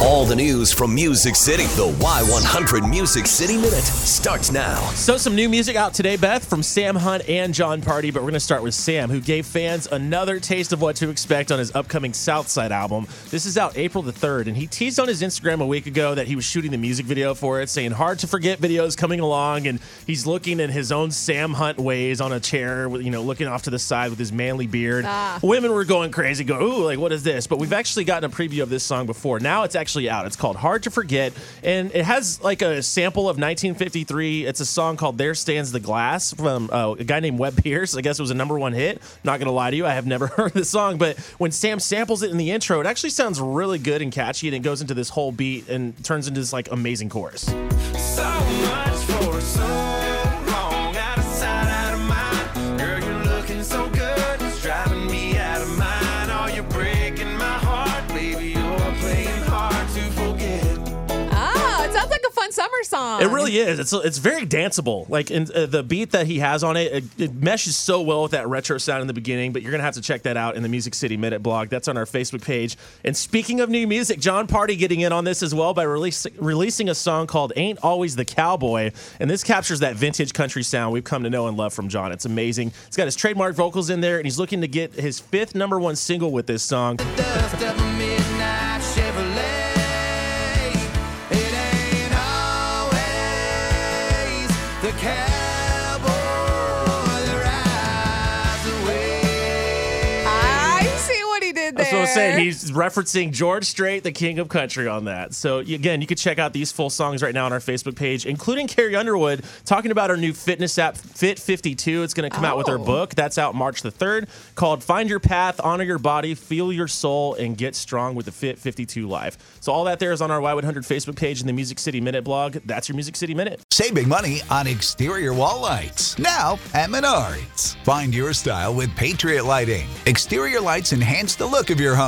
All the news from Music City. The Y100 Music City Minute starts now. So, some new music out today, Beth, from Sam Hunt and Jon Pardi. But we're going to start with Sam, who gave fans another taste of what to expect on his upcoming Southside album. This is out April the 3rd, and he teased on his Instagram a week ago that he was shooting the music video for it, saying hard to forget videos coming along. And he's looking in his own Sam Hunt ways on a chair, you know, looking off to the side with his manly beard. Ah. Women were going crazy, go, ooh, like, what is this? But we've actually gotten a preview of this song before. Now it's actually out. It's called Hard to Forget, and it has like a sample of 1953. It's a song called There Stands the Glass from uh, a guy named Webb Pierce. I guess it was a number one hit. Not going to lie to you, I have never heard the song, but when Sam samples it in the intro, it actually sounds really good and catchy, and it goes into this whole beat and turns into this like amazing chorus. So summer song. It really is. It's it's very danceable. Like in, uh, the beat that he has on it, it, it meshes so well with that retro sound in the beginning. But you're gonna have to check that out in the Music City Minute blog. That's on our Facebook page. And speaking of new music, Jon Pardi getting in on this as well by release, releasing a song called "Ain't Always the Cowboy," and this captures that vintage country sound we've come to know and love from Jon. It's amazing. He's got his trademark vocals in there, and he's looking to get his fifth number one single with this song. The did there. That's what I'm saying. He's referencing George Strait, the king of country, on that. So again, you can check out these full songs right now on our Facebook page, including Carrie Underwood talking about our new fitness app, Fit 52. It's going to come out with her Oh. book. That's out March the 3rd, called "Find Your Path, Honor Your Body, Feel Your Soul, and Get Strong with the Fit 52 Life." So all that there is on our Y100 Facebook page and the Music City Minute blog. That's your Music City Minute. Save big money on exterior wall lights. Now at Menards. Find your style with Patriot Lighting. Exterior lights enhance the look of your home.